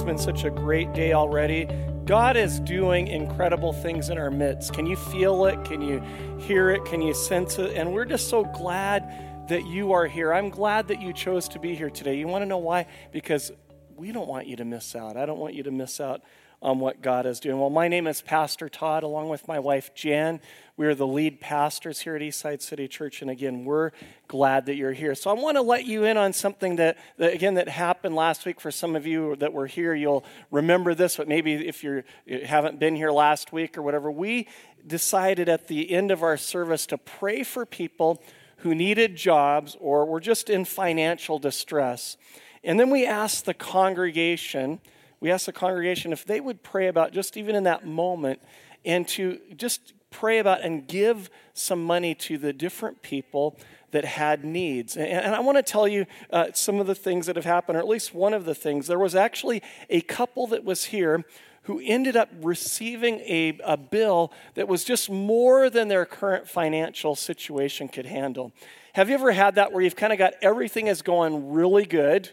has been such a great day already. God is doing incredible things in our midst. Can you feel it? Can you hear it? Can you sense it? And we're just so glad that you are here. I'm glad that you chose to be here today. You want to know why? Because we don't want you to miss out. I don't want you to miss out on what God is doing. Well, my name is Pastor Todd, along with my wife Jan. We are the lead pastors here at Eastside City Church, and again, we're glad that you're here. So I want to let you in on something that, that, again, that happened last week. For some of you that were here, you'll remember this, but maybe if you haven't been here last week or whatever, we decided at the end of our service to pray for people who needed jobs or were just in financial distress. And then we asked the congregation we asked the congregation if they would pray about just even in that moment and to just pray about and give some money to the different people that had needs. And, and I want to tell you uh, some of the things that have happened, or at least one of the things. There was actually a couple that was here who ended up receiving a, a bill that was just more than their current financial situation could handle. Have you ever had that where you've kind of got everything is going really good,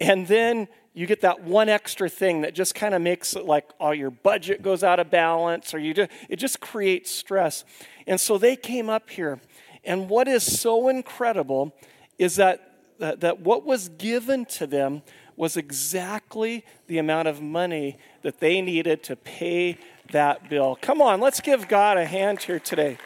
and then you get that one extra thing that just kind of makes it like all your budget goes out of balance or you just, it just creates stress. And so they came up here. And what is so incredible is that, that, that what was given to them was exactly the amount of money that they needed to pay that bill. Come on, let's give God a hand here today.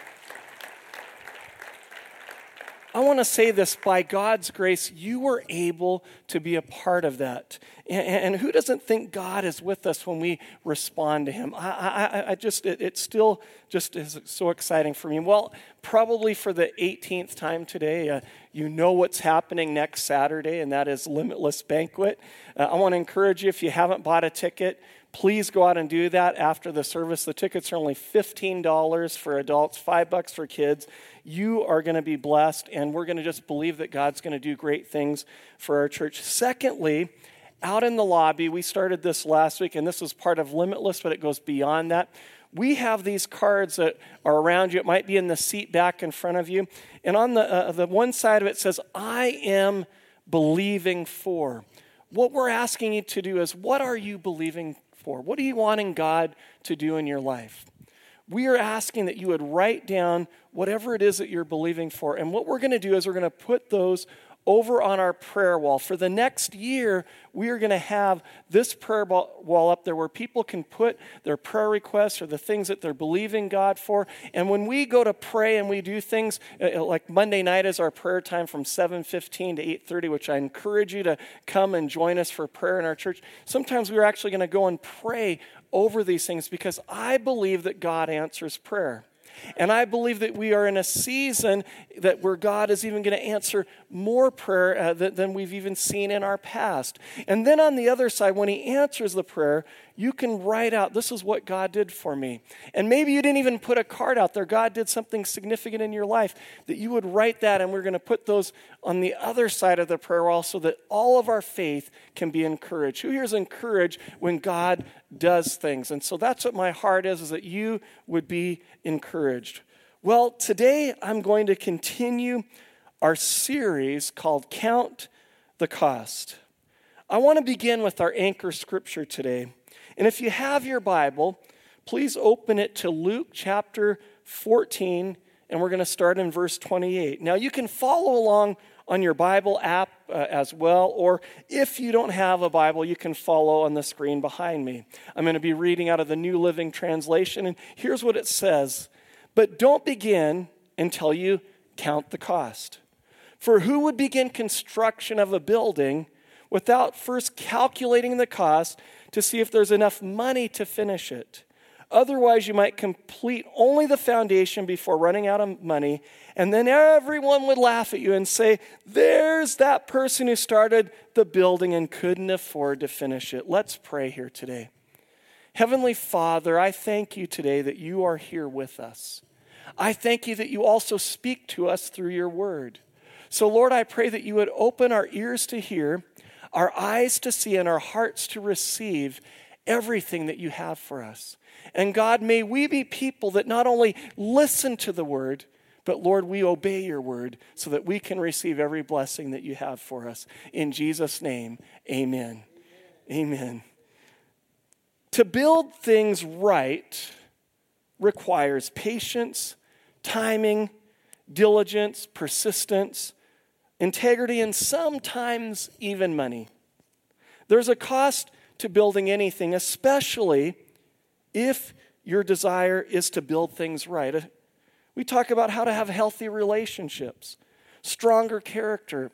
I want to say this by God's grace, you were able to be a part of that. And, and who doesn't think God is with us when we respond to Him? I, I, I just, it, it, still just is so exciting for me. Well, probably for the 18th time today, uh, you know what's happening next Saturday, and that is Limitless Banquet. Uh, I want to encourage you, if you haven't bought a ticket, please go out and do that after the service. The tickets are only $15 for adults, 5 bucks for kids. You are going to be blessed, and we're going to just believe that God's going to do great things for our church. Secondly, out in the lobby, we started this last week, and this was part of Limitless, but it goes beyond that. We have these cards that are around you. It might be in the seat back in front of you. And on the, uh, the one side of it says, I am believing for. What we're asking you to do is, what are you believing for? What are you wanting God to do in your life? We are asking that you would write down whatever it is that you're believing for. And what we're going to do is we're going to put those over on our prayer wall. For the next year, we are going to have this prayer wall up there where people can put their prayer requests or the things that they're believing God for. And when we go to pray and we do things uh, uh, like Monday night is our prayer time from 7:15 to 8:30, which I encourage you to come and join us for prayer in our church. Sometimes we're actually going to go and pray over these things because I believe that God answers prayer. And I believe that we are in a season that where God is even going to answer more prayer uh, than, than we've even seen in our past. And then on the other side, when He answers the prayer, you can write out, This is what God did for me. And maybe you didn't even put a card out there. God did something significant in your life, that you would write that, and we're going to put those on the other side of the prayer wall so that all of our faith can be encouraged. Who here is encouraged when God does things? And so that's what my heart is, is that you would be encouraged. Well, today I'm going to continue our series called Count the Cost. I want to begin with our anchor scripture today. And if you have your Bible, please open it to Luke chapter 14, and we're going to start in verse 28. Now, you can follow along on your Bible app uh, as well, or if you don't have a Bible, you can follow on the screen behind me. I'm going to be reading out of the New Living Translation, and here's what it says But don't begin until you count the cost. For who would begin construction of a building without first calculating the cost to see if there's enough money to finish it. Otherwise, you might complete only the foundation before running out of money, and then everyone would laugh at you and say, There's that person who started the building and couldn't afford to finish it. Let's pray here today. Heavenly Father, I thank you today that you are here with us. I thank you that you also speak to us through your word. So, Lord, I pray that you would open our ears to hear our eyes to see and our hearts to receive everything that you have for us. And God, may we be people that not only listen to the word, but Lord, we obey your word so that we can receive every blessing that you have for us. In Jesus' name, amen. Amen. To build things right requires patience, timing, diligence, persistence, integrity, and sometimes even money. There's a cost to building anything, especially if your desire is to build things right. We talk about how to have healthy relationships, stronger character,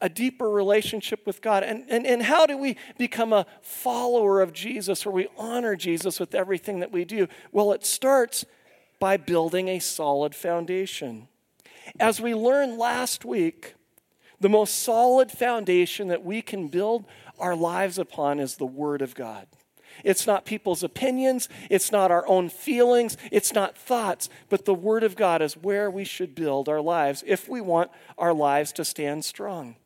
a deeper relationship with God. And, and, and how do we become a follower of Jesus or we honor Jesus with everything that we do? Well, it starts by building a solid foundation. As we learned last week, the most solid foundation that we can build our lives upon is the Word of God. It's not people's opinions, it's not our own feelings, it's not thoughts, but the Word of God is where we should build our lives if we want our lives to stand strong.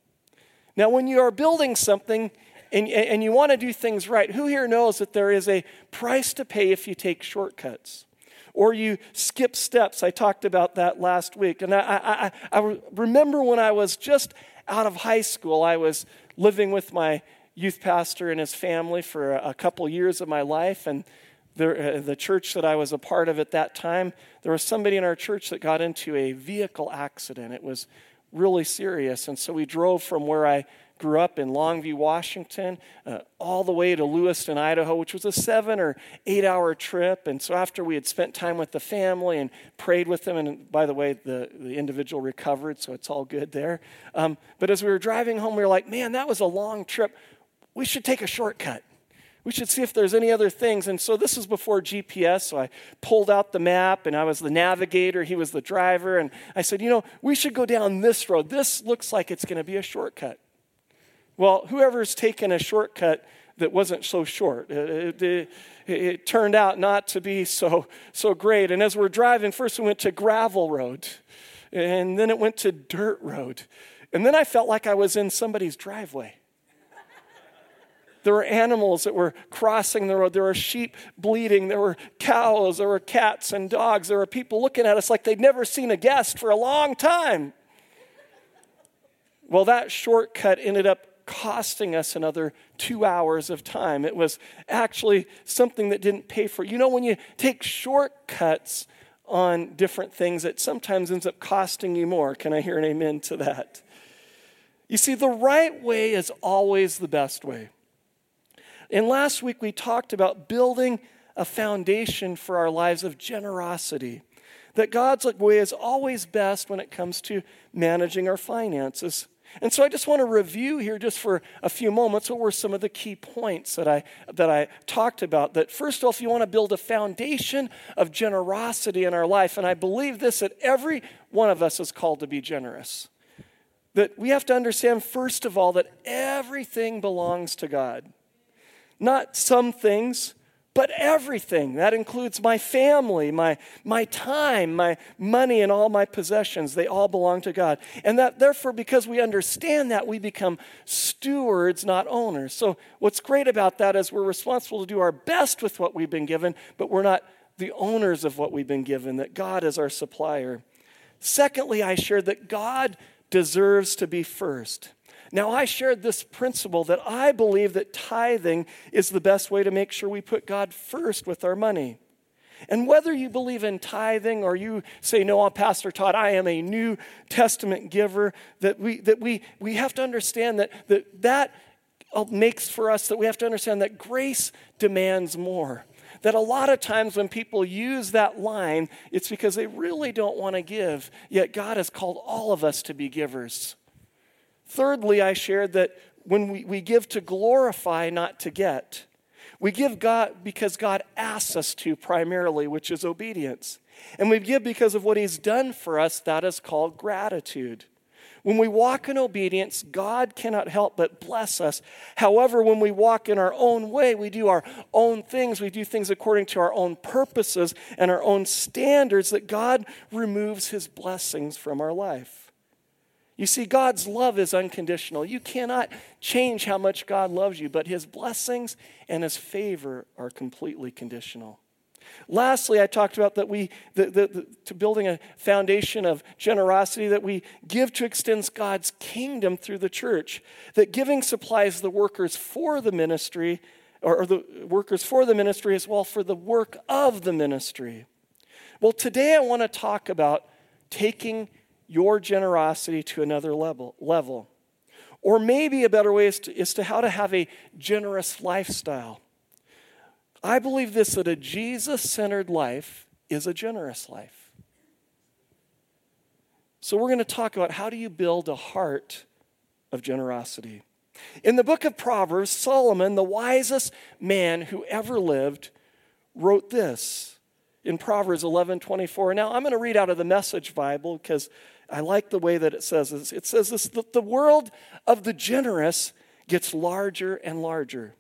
Now, when you are building something and, and you want to do things right, who here knows that there is a price to pay if you take shortcuts? Or you skip steps. I talked about that last week. And I, I, I remember when I was just out of high school, I was living with my youth pastor and his family for a, couple years of my life. And uh, the church that I was a part of at that time, there was somebody in our church that got into a vehicle accident. It was really serious. And so we drove from where I grew up in Longview, Washington, uh, all the way to Lewiston, Idaho, which was a seven or eight hour trip. And so after we had spent time with the family and prayed with them, and by the way, the, the individual recovered, so it's all good there. Um, but as we were driving home, we were like, man, that was a long trip. We should take a shortcut we should see if there's any other things. And so this was before GPS, so I pulled out the map and I was the navigator, he was the driver, and I said, you know, we should go down this road. This looks like it's going to be a shortcut. Well, whoever's taken a shortcut that wasn't so short, it, it, it, turned out not to be so, so great. And as we're driving, first we went to gravel road, and then it went to dirt road. And then I felt like I was in somebody's driveway. There were animals that were crossing the road. There were sheep bleeding. There were cows. There were cats and dogs. There were people looking at us like they'd never seen a guest for a long time. Well, that shortcut ended up costing us another two hours of time. It was actually something that didn't pay for. You know, when you take shortcuts on different things, it sometimes ends up costing you more. Can I hear an amen to that? You see, the right way is always the best way. And last week we talked about building a foundation for our lives of generosity. That God's way is always best when it comes to managing our finances. And so I just want to review here just for a few moments what were some of the key points that I that I talked about. That first off, you want to build a foundation of generosity in our life. And I believe this that every one of us is called to be generous. That we have to understand, first of all, that everything belongs to God. Not some things, but everything. That includes my family, my, my time, my money, and all my possessions. They all belong to God. And that, therefore, because we understand that, we become stewards, not owners. So, what's great about that is we're responsible to do our best with what we've been given, but we're not the owners of what we've been given, that God is our supplier. Secondly, I shared that God deserves to be first. Now, I shared this principle that I believe that tithing is the best way to make sure we put God first with our money. And whether you believe in tithing or you say, no, Pastor Todd, I am a New Testament giver, that we, that we, we have to understand that, that that uh, makes for us that we have to understand that grace demands more. That a lot of times when people use that line, it's because they really don't want to give, yet God has called all of us to be givers. Thirdly, I shared that when we, we give to glorify, not to get. We give God because God asks us to primarily, which is obedience. And we give because of what He's done for us, that is called gratitude. When we walk in obedience, God cannot help but bless us. However, when we walk in our own way, we do our own things, we do things according to our own purposes and our own standards, that God removes His blessings from our life. You see, God's love is unconditional. You cannot change how much God loves you, but his blessings and his favor are completely conditional. Lastly, I talked about that we, the, the, the, to building a foundation of generosity, that we give to extend God's kingdom through the church, that giving supplies the workers for the ministry or, or the workers for the ministry as well for the work of the ministry. Well, today I want to talk about taking your generosity to another level. level. Or maybe a better way is to, is to how to have a generous lifestyle. I believe this that a Jesus centered life is a generous life. So, we're going to talk about how do you build a heart of generosity. In the book of Proverbs, Solomon, the wisest man who ever lived, wrote this in Proverbs 11 24. Now, I'm going to read out of the Message Bible because I like the way that it says this. It says this that the world of the generous gets larger and larger,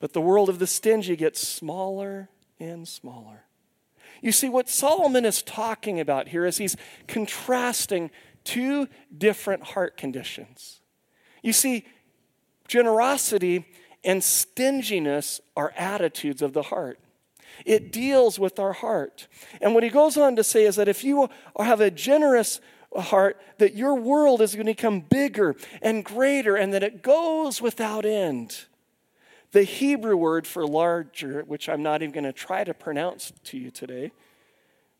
but the world of the stingy gets smaller and smaller. You see, what Solomon is talking about here is he's contrasting two different heart conditions. You see, generosity and stinginess are attitudes of the heart. It deals with our heart. And what he goes on to say is that if you have a generous heart, that your world is going to become bigger and greater and that it goes without end. The Hebrew word for larger, which I'm not even going to try to pronounce to you today,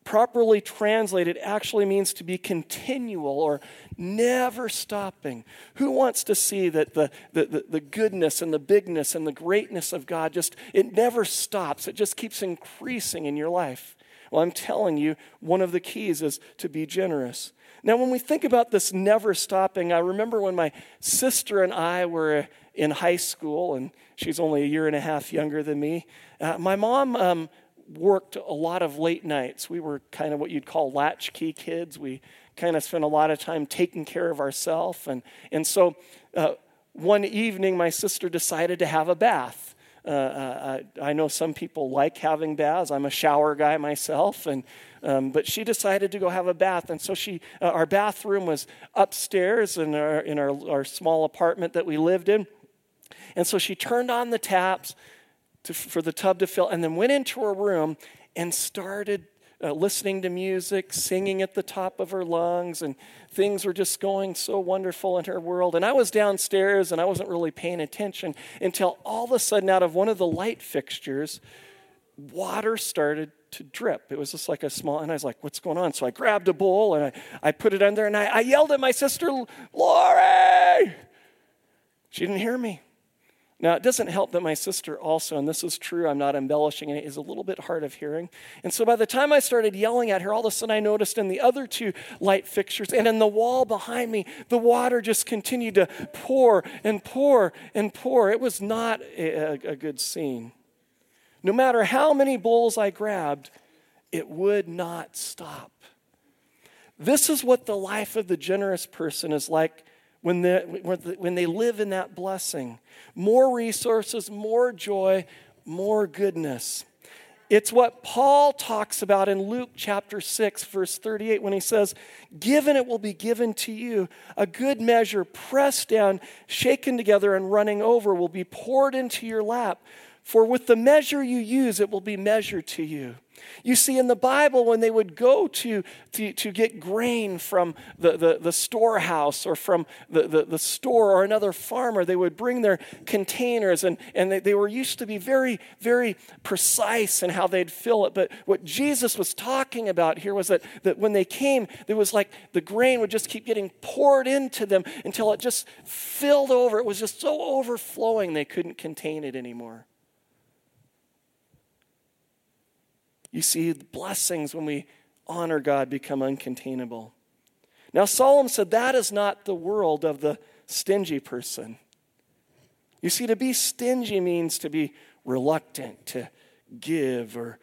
properly translated actually means to be continual or never stopping. Who wants to see that the, the, the, the, goodness and the bigness and the greatness of God just, it never stops. It just keeps increasing in your life. Well, I'm telling you, one of the keys is to be generous. Now, when we think about this never stopping, I remember when my sister and I were in high school, and she's only a year and a half younger than me. Uh, my mom um, worked a lot of late nights. We were kind of what you'd call latchkey kids. We kind of spent a lot of time taking care of ourselves. And, and so uh, one evening, my sister decided to have a bath. Uh, uh, I, I, know some people like having baths. I'm a shower guy myself, and um, but she decided to go have a bath, and so she. Uh, our bathroom was upstairs in our in our, our small apartment that we lived in, and so she turned on the taps, to, for the tub to fill, and then went into her room and started uh, listening to music, singing at the top of her lungs, and things were just going so wonderful in her world. And I was downstairs and I wasn't really paying attention until all of a sudden, out of one of the light fixtures, water started to drip. It was just like a small, and I was like, what's going on? So I grabbed a bowl and I, I put it under and I, I yelled at my sister, Lori! She didn't hear me. Now, it doesn't help that my sister also, and this is true, I'm not embellishing it, is a little bit hard of hearing. And so by the time I started yelling at her, all of a sudden I noticed in the other two light fixtures and in the wall behind me, the water just continued to pour and pour and pour. It was not a, a good scene. No matter how many bowls I grabbed, it would not stop. This is what the life of the generous person is like when they, when they live in that blessing. More resources, more joy, more goodness. It's what Paul talks about in Luke chapter 6, verse 38, when he says, Given it will be given to you, a good measure, pressed down, shaken together, and running over, will be poured into your lap. For with the measure you use, it will be measured to you. You see, in the Bible, when they would go to, to, to get grain from the, the, the storehouse or from the, the, the, store or another farmer, they would bring their containers and, and they, they were used to be very, very precise in how they'd fill it. But what Jesus was talking about here was that, that when they came, there was like the grain would just keep getting poured into them until it just filled over. It was just so overflowing they couldn't contain it anymore. You see, the blessings when we honor God become uncontainable. Now, Solomon said that is not the world of the stingy person. You see, to be stingy means to be reluctant to give or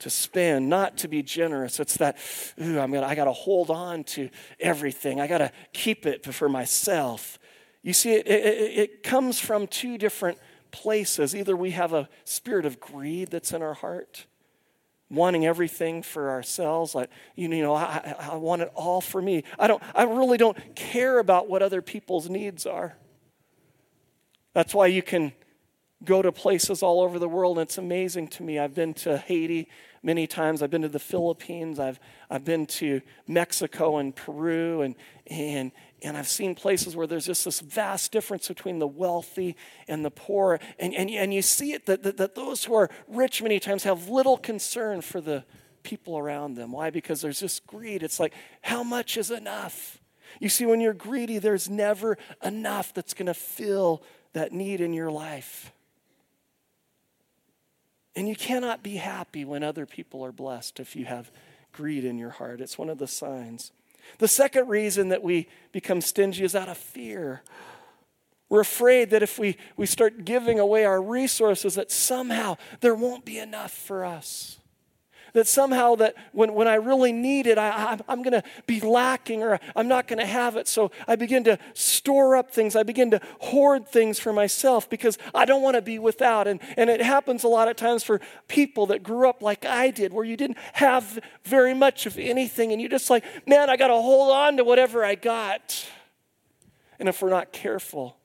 to spend, not to be generous. It's that, ooh, I'm gonna, I got to hold on to everything. I got to keep it for myself. You see, it, it, it comes from two different places. Either we have a spirit of greed that's in our heart, wanting everything for ourselves like you know I, I want it all for me i don't i really don't care about what other people's needs are that's why you can go to places all over the world, and it's amazing to me. I've been to Haiti many times. I've been to the Philippines. I've, I've been to Mexico and Peru, and, and, and I've seen places where there's just this vast difference between the wealthy and the poor. And, and, and you see it that, that, that those who are rich many times have little concern for the people around them. Why? Because there's just greed. It's like, how much is enough? You see, when you're greedy, there's never enough that's going to fill that need in your life. And you cannot be happy when other people are blessed if you have greed in your heart. It's one of the signs. The second reason that we become stingy is out of fear. We're afraid that if we, we start giving away our resources, that somehow there won't be enough for us that somehow that when, when I really need it, I, I'm, going to be lacking or I'm not going to have it. So I begin to store up things. I begin to hoard things for myself because I don't want to be without. And, and it happens a lot of times for people that grew up like I did, where you didn't have very much of anything and you're just like, man, I got to hold on to whatever I got. And if we're not careful,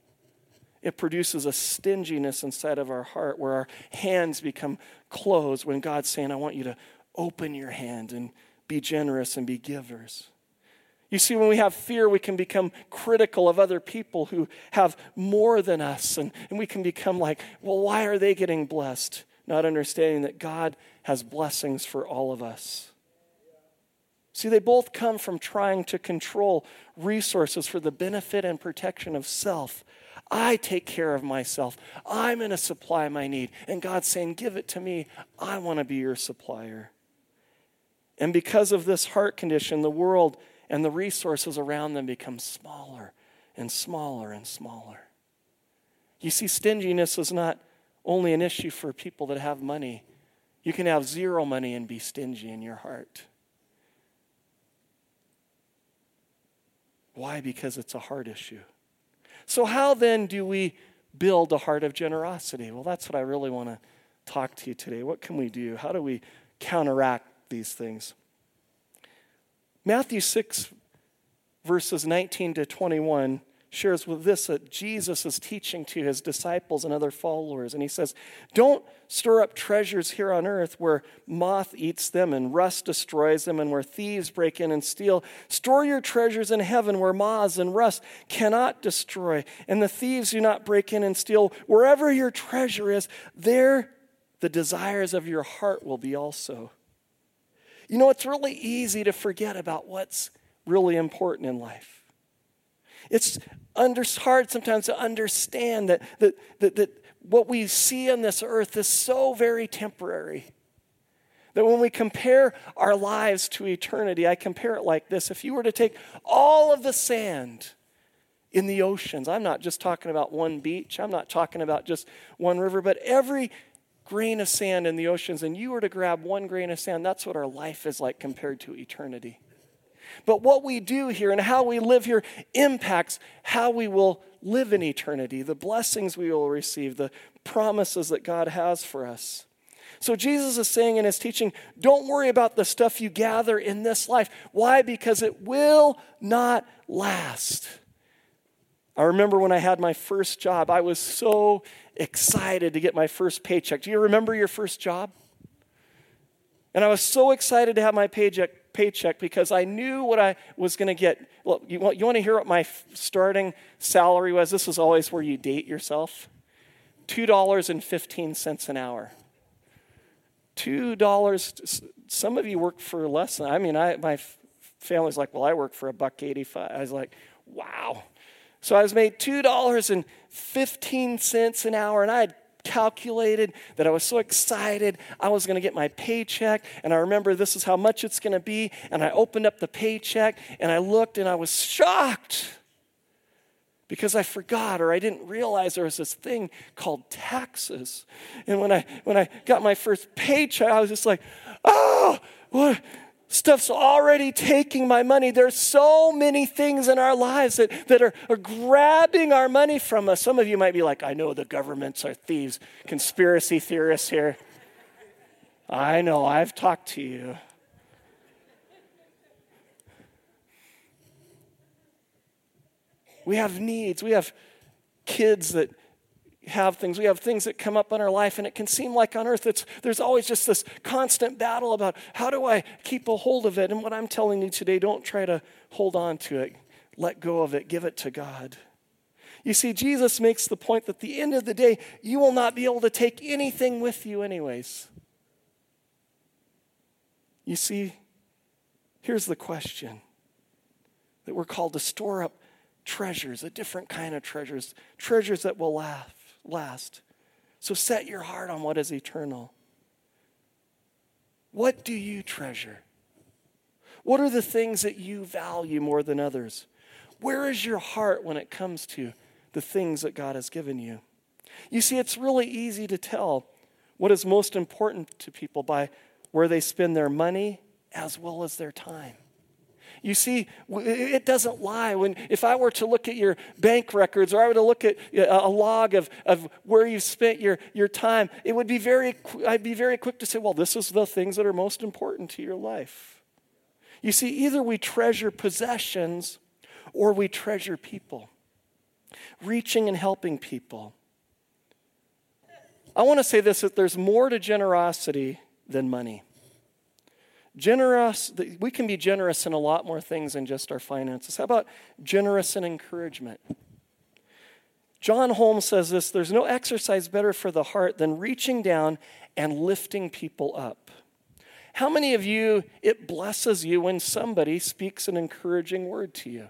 it produces a stinginess inside of our heart where our hands become closed when God's saying, I want you to open your hand and be generous and be givers. You see, when we have fear, we can become critical of other people who have more than us, and, and we can become like, well, why are they getting blessed? Not understanding that God has blessings for all of us. See, they both come from trying to control resources for the benefit and protection of self. I take care of myself. I'm going to supply my need. And God's saying, Give it to me. I want to be your supplier. And because of this heart condition, the world and the resources around them become smaller and smaller and smaller. You see, stinginess is not only an issue for people that have money. You can have zero money and be stingy in your heart. Why? Because it's a heart issue. So, how then do we build a heart of generosity? Well, that's what I really want to talk to you today. What can we do? How do we counteract these things. Matthew 6, verses 19 to 21 shares with this that Jesus is teaching to his disciples and other followers. And he says, Don't store up treasures here on earth where moth eats them and rust destroys them and where thieves break in and steal. Store your treasures in heaven where moths and rust cannot destroy and the thieves do not break in and steal. Wherever your treasure is, there the desires of your heart will be also. You know, it's really easy to forget about what's really important in life. It's under, hard sometimes to understand that, that, that, that what we see on this earth is so very temporary. That when we compare our lives to eternity, I compare it like this. If you were to take all of the sand in the oceans, I'm not just talking about one beach, I'm not talking about just one river, but every grain of sand in the oceans and you were to grab one grain of sand, that's what our life is like compared to eternity. But what we do here and how we live here impacts how we will live in eternity, the blessings we will receive, the promises that God has for us. So Jesus is saying in his teaching, don't worry about the stuff you gather in this life. Why? Because it will not last. I remember when I had my first job, I was so excited to get my first paycheck. Do you remember your first job? And I was so excited to have my paycheck, paycheck because I knew what I was going to get. Well, you want, you want to hear what my starting salary was? This is always where you date yourself $2.15 an hour. $2. Some of you work for less than, I mean, I, my family's like, well, I work for a buck 85. I was like, wow. So I was made $2.15 an hour, and I had calculated that I was so excited I was going to get my paycheck. And I remember this is how much it's going to be. And I opened up the paycheck and I looked and I was shocked because I forgot or I didn't realize there was this thing called taxes. And when I when I got my first paycheck, I was just like, oh, what? Stuff's already taking my money. There's so many things in our lives that, that are, are grabbing our money from us. Some of you might be like, I know the governments are thieves, conspiracy theorists here. I know, I've talked to you. We have needs. We have kids that have things. We have things that come up in our life, and it can seem like on earth it's, there's always just this constant battle about how do I keep a hold of it. And what I'm telling you today, don't try to hold on to it, let go of it, give it to God. You see, Jesus makes the point that at the end of the day, you will not be able to take anything with you, anyways. You see, here's the question that we're called to store up treasures, a different kind of treasures, treasures that will last. So set your heart on what is eternal. What do you treasure? What are the things that you value more than others? Where is your heart when it comes to the things that God has given you? You see, it's really easy to tell what is most important to people by where they spend their money as well as their time. You see, it doesn't lie. When, if I were to look at your bank records or I were to look at a log of, of where you've spent your, your time, it would be very, I'd be very quick to say, well, this is the things that are most important to your life. You see, either we treasure possessions or we treasure people, reaching and helping people. I want to say this that there's more to generosity than money. Generous, we can be generous in a lot more things than just our finances. How about generous in encouragement? John Holmes says this there's no exercise better for the heart than reaching down and lifting people up. How many of you, it blesses you when somebody speaks an encouraging word to you?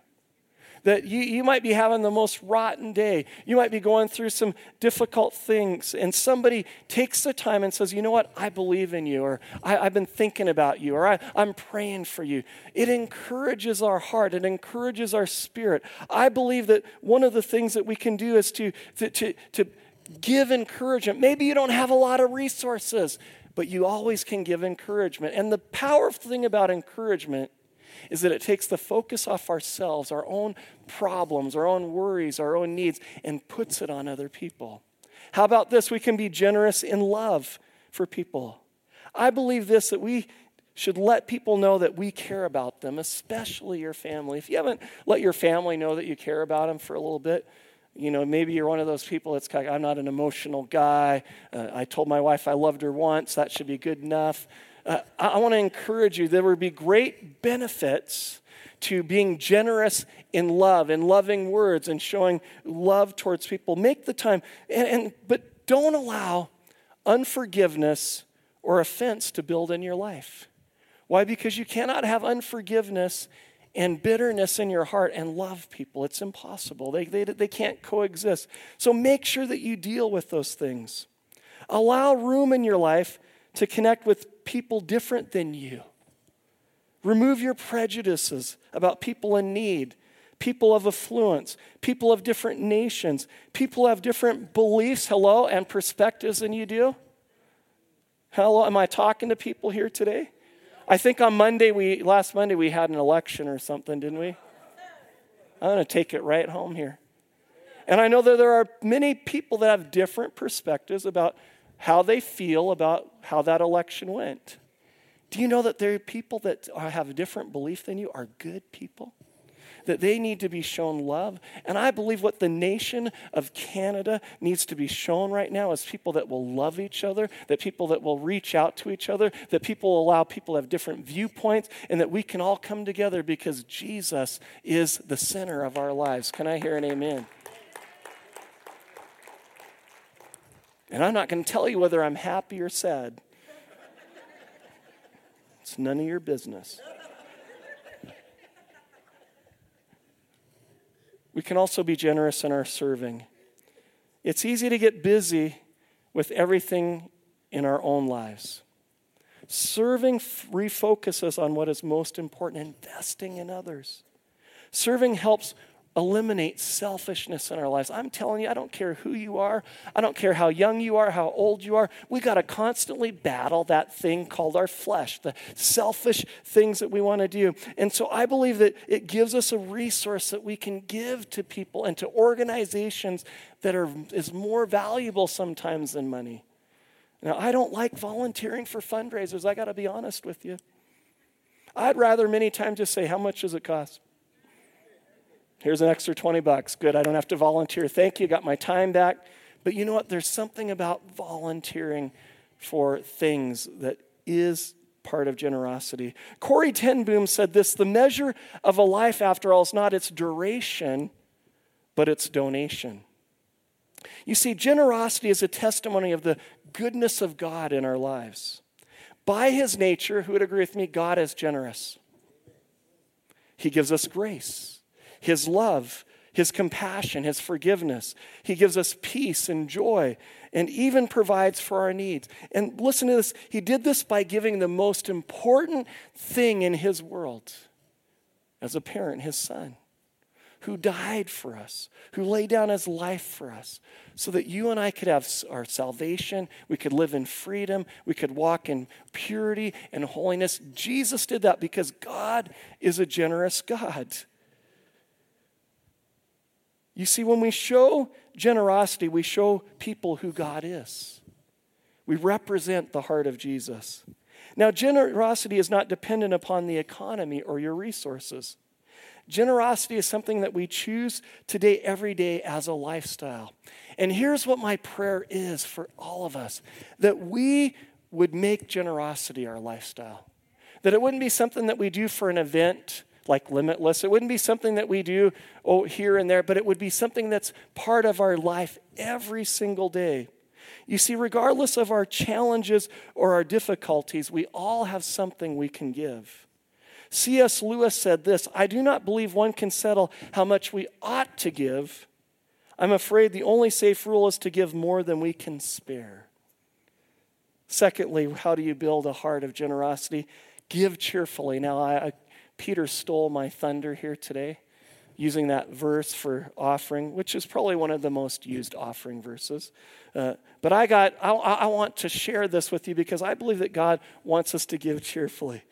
That you, you might be having the most rotten day. You might be going through some difficult things, and somebody takes the time and says, You know what? I believe in you, or I, have been thinking about you, or I, I'm praying for you. It encourages our heart, it encourages our spirit. I believe that one of the things that we can do is to, to, to, to give encouragement. Maybe you don't have a lot of resources, but you always can give encouragement. And the powerful thing about encouragement is that it takes the focus off ourselves, our own problems, our own worries, our own needs, and puts it on other people. How about this? We can be generous in love for people. I believe this that we should let people know that we care about them, especially your family. If you haven't let your family know that you care about them for a little bit, you know, maybe you're one of those people that's kind of, I'm not an emotional guy. Uh, I told my wife I loved her once. That should be good enough uh, I want to encourage you there would be great benefits to being generous in love, in loving words, and showing love towards people. Make the time, and, and, but don't allow unforgiveness or offense to build in your life. Why? Because you cannot have unforgiveness and bitterness in your heart and love people. It's impossible. They, they, they can't coexist. So make sure that you deal with those things. Allow room in your life to connect with people different than you. Remove your prejudices about people in need, people of affluence, people of different nations, people have different beliefs, hello, and perspectives than you do. Hello, am I talking to people here today? I think on Monday, we last Monday we had an election or something, didn't we? I'm going to take it right home here. And I know that there are many people that have different perspectives about how they feel about how that election went. Do you know that there are people that have a different belief than you are good people? That they need to be shown love. And I believe what the nation of Canada needs to be shown right now is people that will love each other, that people that will reach out to each other, that people will allow people to have different viewpoints, and that we can all come together because Jesus is the center of our lives. Can I hear an amen? And I'm not going to tell you whether I'm happy or sad. It's none of your business. We can also be generous in our serving. It's easy to get busy with everything in our own lives. Serving refocuses on what is most important, investing in others. Serving helps eliminate selfishness in our lives. I'm telling you, I don't care who you are, I don't care how young you are, how old you are. We got to constantly battle that thing called our flesh, the selfish things that we want to do. And so I believe that it gives us a resource that we can give to people and to organizations that are is more valuable sometimes than money. Now, I don't like volunteering for fundraisers. I got to be honest with you. I'd rather many times just say, How much does it cost? Here's an extra 20 bucks. Good, I don't have to volunteer. Thank you, got my time back. But you know what? There's something about volunteering for things that is part of generosity. Corrie ten Boom said this the measure of a life, after all, is not its duration, but its donation. You see, generosity is a testimony of the goodness of God in our lives. By his nature, who would agree with me? God is generous. He gives us grace, his love, his compassion, his forgiveness. He gives us peace and joy and even provides for our needs. And listen to this He did this by giving the most important thing in His world as a parent, His Son, who died for us, who laid down His life for us, so that you and I could have our salvation, we could live in freedom, we could walk in purity and holiness. Jesus did that because God is a generous God. You see, when we show generosity, we show people who God is. We represent the heart of Jesus. Now, generosity is not dependent upon the economy or your resources. Generosity is something that we choose today, every day, as a lifestyle. And here's what my prayer is for all of us that we would make generosity our lifestyle. That it wouldn't be something that we do for an event like limitless. It wouldn't be something that we do oh, here and there, but it would be something that's part of our life every single day. You see, regardless of our challenges or our difficulties, we all have something we can give. C.S. Lewis said this I do not believe one can settle how much we ought to give. I'm afraid the only safe rule is to give more than we can spare. Secondly, how do you build a heart of generosity? Give cheerfully. Now, I, Peter stole my thunder here today using that verse for offering, which is probably one of the most used offering verses. Uh, but I got, I, I want to share this with you because I believe that God wants us to give cheerfully.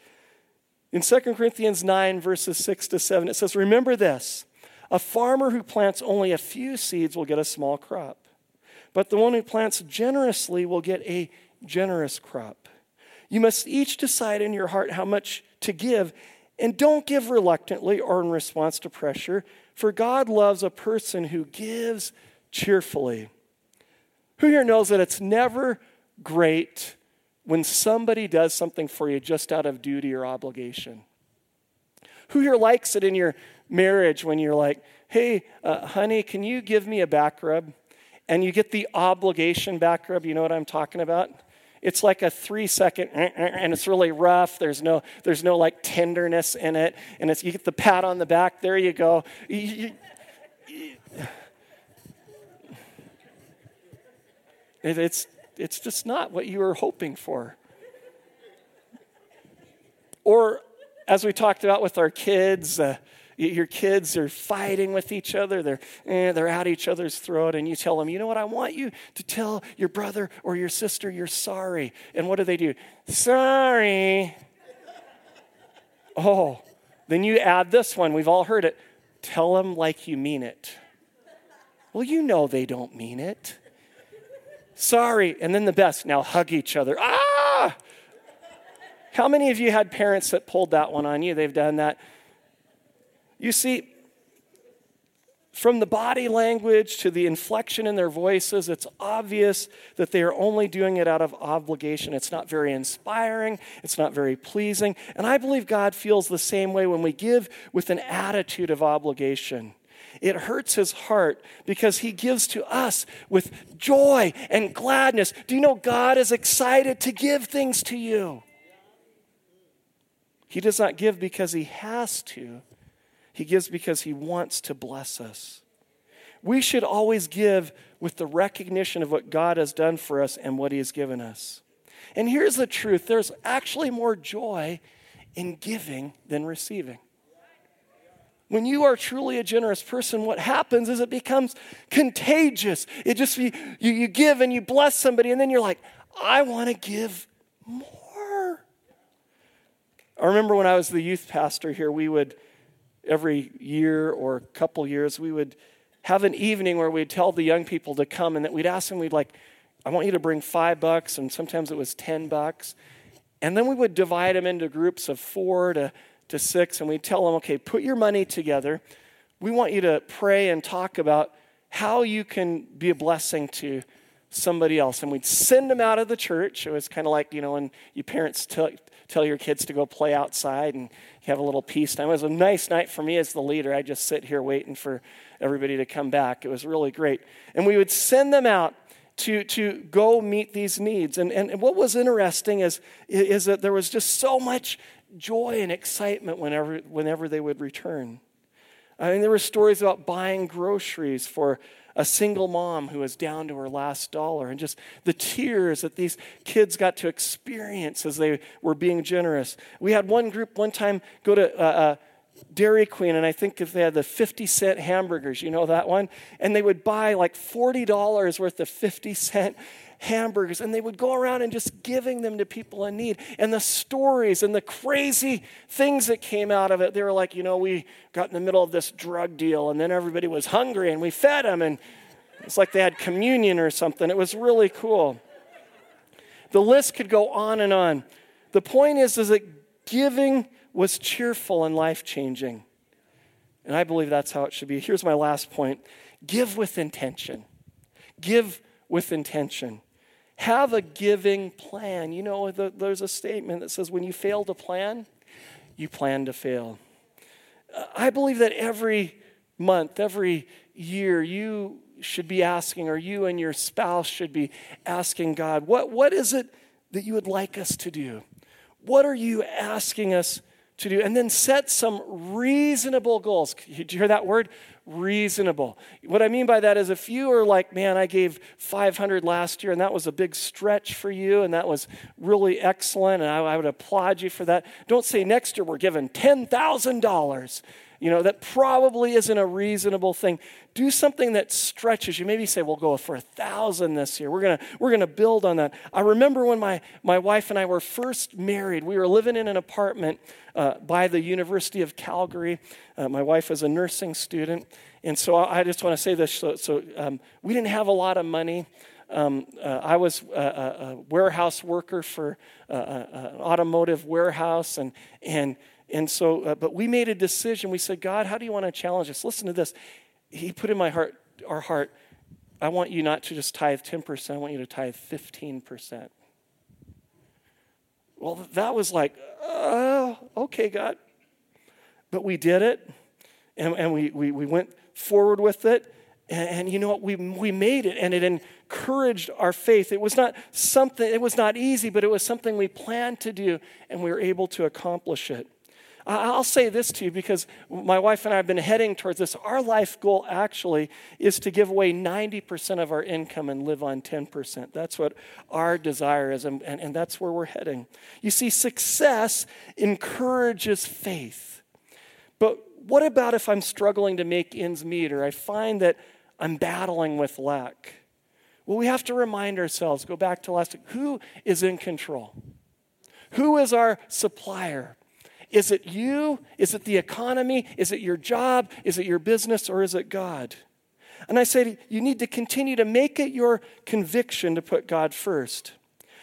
In 2 Corinthians 9, verses 6 to 7, it says, Remember this a farmer who plants only a few seeds will get a small crop, but the one who plants generously will get a generous crop. You must each decide in your heart how much to give and don't give reluctantly or in response to pressure, for God loves a person who gives cheerfully. Who here knows that it's never great when somebody does something for you just out of duty or obligation? Who here likes it in your marriage when you're like, hey, uh, honey, can you give me a back rub? And you get the obligation back rub, you know what I'm talking about? It's like a three second, eh, eh, and it's really rough. There's no, there's no like tenderness in it. And it's, you get the pat on the back. There you go. It's, it's just not what you were hoping for. Or, as we talked about with our kids, uh, your kids are fighting with each other, they're, eh, they're at each other's throat, and you tell them, you know what, I want you to tell your brother or your sister you're sorry. And what do they do? Sorry. Oh, then you add this one. We've all heard it. Tell them like you mean it. Well, you know they don't mean it. Sorry. And then the best. Now hug each other. Ah! How many of you had parents that pulled that one on you? They've done that. You see, from the body language to the inflection in their voices, it's obvious that they are only doing it out of obligation. It's not very inspiring, it's not very pleasing. And I believe God feels the same way when we give with an attitude of obligation. It hurts his heart because he gives to us with joy and gladness. Do you know God is excited to give things to you? He does not give because he has to, he gives because He wants to bless us. We should always give with the recognition of what God has done for us and what He has given us. And here's the truth there's actually more joy in giving than receiving. When you are truly a generous person, what happens is it becomes contagious. It just, you, you give and you bless somebody, and then you're like, I want to give more. I remember when I was the youth pastor here, we would every year or couple years, we would have an evening where we'd tell the young people to come and that we'd ask them, we'd like, I want you to bring five bucks, and sometimes it was 10 bucks. And then we would divide them into groups of four to, to six, and we'd tell them, okay, put your money together. We want you to pray and talk about how you can be a blessing to somebody else. And we'd send them out of the church. It was kind of like, you know, when your parents tell, tell your kids to go play outside and have a little peace time. It was a nice night for me as the leader. I just sit here waiting for everybody to come back. It was really great. And we would send them out to, to go meet these needs. And, and what was interesting is, is that there was just so much joy and excitement whenever, whenever they would return. I mean, there were stories about buying groceries for a single mom who was down to her last dollar, and just the tears that these kids got to experience as they were being generous. We had one group one time go to uh, uh, Dairy Queen, and I think if they had the 50 cent hamburgers, you know that one? And they would buy like $40 worth of 50 cent hamburgers and they would go around and just giving them to people in need. And the stories and the crazy things that came out of it they were like you know we got in the middle of this drug deal and then everybody was hungry and we fed them and it's like they had communion or something. It was really cool. The list could go on and on. The point is is that giving was cheerful and life changing and i believe that's how it should be here's my last point give with intention give with intention have a giving plan. You know, the, there's a statement that says when you fail to plan, you plan to fail. Uh, I believe that every month, every year, you should be asking, or you and your spouse should be asking God, what, what is it that you would like us to do? What are you asking us to do? And then set some reasonable goals. Did you hear that word? reasonable. What I mean by that is if you are like, man, I gave 500 last year and that was a big stretch for you and that was really excellent and I, I would applaud you for that. Don't say next year we're giving $10,000. You know, that probably isn't a reasonable thing. Do something that stretches you. Maybe say, we'll go for a thousand this year. We're gonna, we're gonna build on that. I remember when my, my wife and I were first married, we were living in an apartment uh, by the University of Calgary. Uh, my wife was a nursing student. And so I, I just want to say this. So, so um, we didn't have a lot of money. Um, uh, I was a, a, warehouse worker for uh, an automotive warehouse, and, and and so, uh, but we made a decision. We said, God, how do you want to challenge us? Listen to this. He put in my heart, our heart, I want you not to just tithe 10%, I want you to tithe 15%. Well, that was like, oh, okay, God. But we did it, and, and we, we, we went forward with it. And, and, you know what? We, we made it, and it encouraged our faith. It was not something, it was not easy, but it was something we planned to do, and we were able to accomplish it. I'll say this to you because my wife and I have been heading towards this. Our life goal actually is to give away 90% of our income and live on 10%. That's what our desire is, and, and, and that's where we're heading. You see, success encourages faith. But what about if I'm struggling to make ends meet or I find that I'm battling with lack? Well, we have to remind ourselves, go back to last week, who is in control? Who is our supplier? Is it you? Is it the economy? Is it your job? Is it your business? Or is it God? And I say you need to continue to make it your conviction to put God first.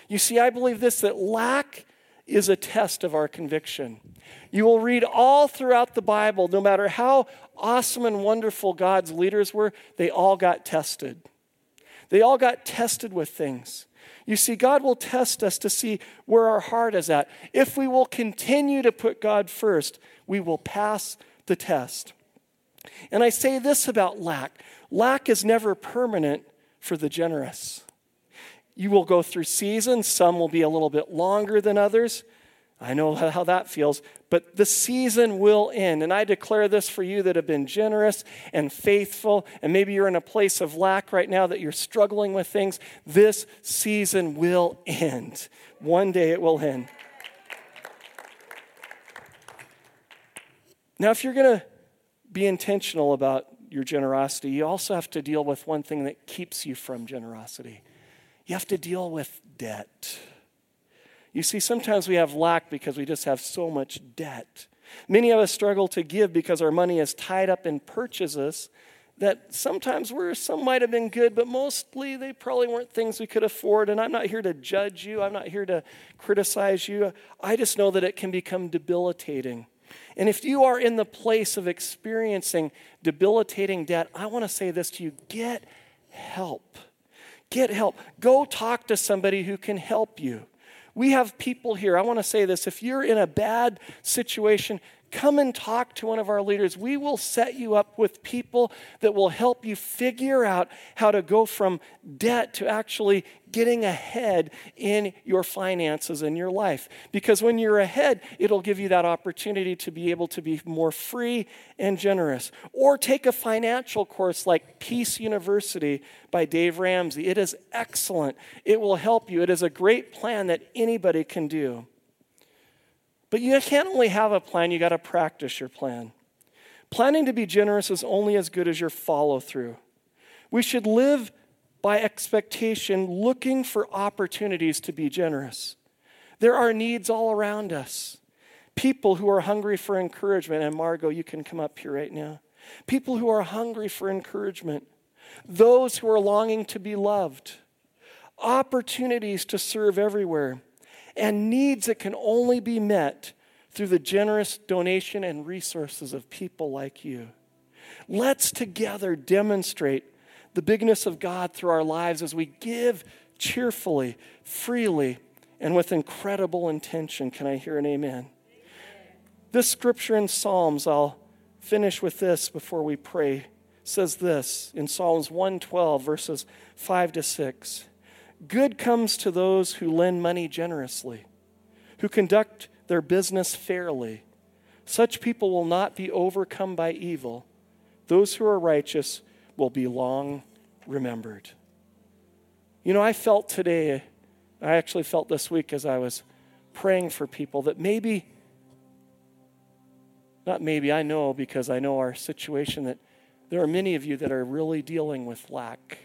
You see, I believe this that lack is a test of our conviction. You will read all throughout the Bible, no matter how awesome and wonderful God's leaders were, they all got tested. They all got tested with things. You see, God will test us to see where our heart is at. If we will continue to put God first, we will pass the test. And I say this about lack lack is never permanent for the generous. You will go through seasons, some will be a little bit longer than others. I know how that feels, but the season will end. And I declare this for you that have been generous and faithful, and maybe you're in a place of lack right now that you're struggling with things. This season will end. One day it will end. Now, if you're going to be intentional about your generosity, you also have to deal with one thing that keeps you from generosity. You have to deal with debt. You see, sometimes we have lack because we just have so much debt. Many of us struggle to give because our money is tied up in purchases that sometimes were some might have been good, but mostly they probably weren't things we could afford. And I'm not here to judge you, I'm not here to criticize you. I just know that it can become debilitating. And if you are in the place of experiencing debilitating debt, I want to say this to you get help. Get help. Go talk to somebody who can help you. We have people here. I want to say this. If you're in a bad situation, come and talk to one of our leaders. We will set you up with people that will help you figure out how to go from debt to actually getting ahead in your finances and your life. Because when you're ahead, it'll give you that opportunity to be able to be more free and generous. Or take a financial course like Peace University by Dave Ramsey. It is excellent, it will help you. It is a great plan that anybody can do. But you can't only have a plan, you got to practice your plan. Planning to be generous is only as good as your follow through. We should live by expectation, looking for opportunities to be generous. There are needs all around us. People who are hungry for encouragement, and Margot, you can come up here right now. People who are hungry for encouragement, those who are longing to be loved, opportunities to serve everywhere and needs that can only be met through the generous donation and resources of people like you. Let's together demonstrate the bigness of God through our lives as we give cheerfully, freely, and with incredible intention. Can I hear an amen? amen? This scripture in Psalms, I'll finish with this before we pray, says this in Psalms 112, verses 5 to 6. Good comes to those who lend money generously, who conduct their business fairly. Such people will not be overcome by evil. Those who are righteous will be long remembered. You know, I felt today, I actually felt this week as I was praying for people that maybe, not maybe, I know because I know our situation, that there are many of you that are really dealing with lack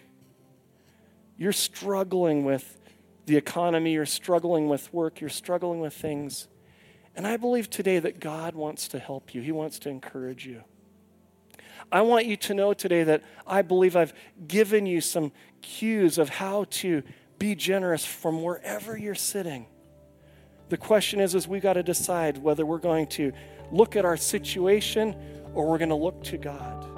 you're struggling with the economy, you're struggling with work, you're struggling with things. And I believe today that God wants to help you, He wants to encourage you. I want you to know today that I believe I've given you some cues of how to be generous from wherever you're sitting. The question is, is we got to decide whether we're going to look at our situation or we're going to look to God.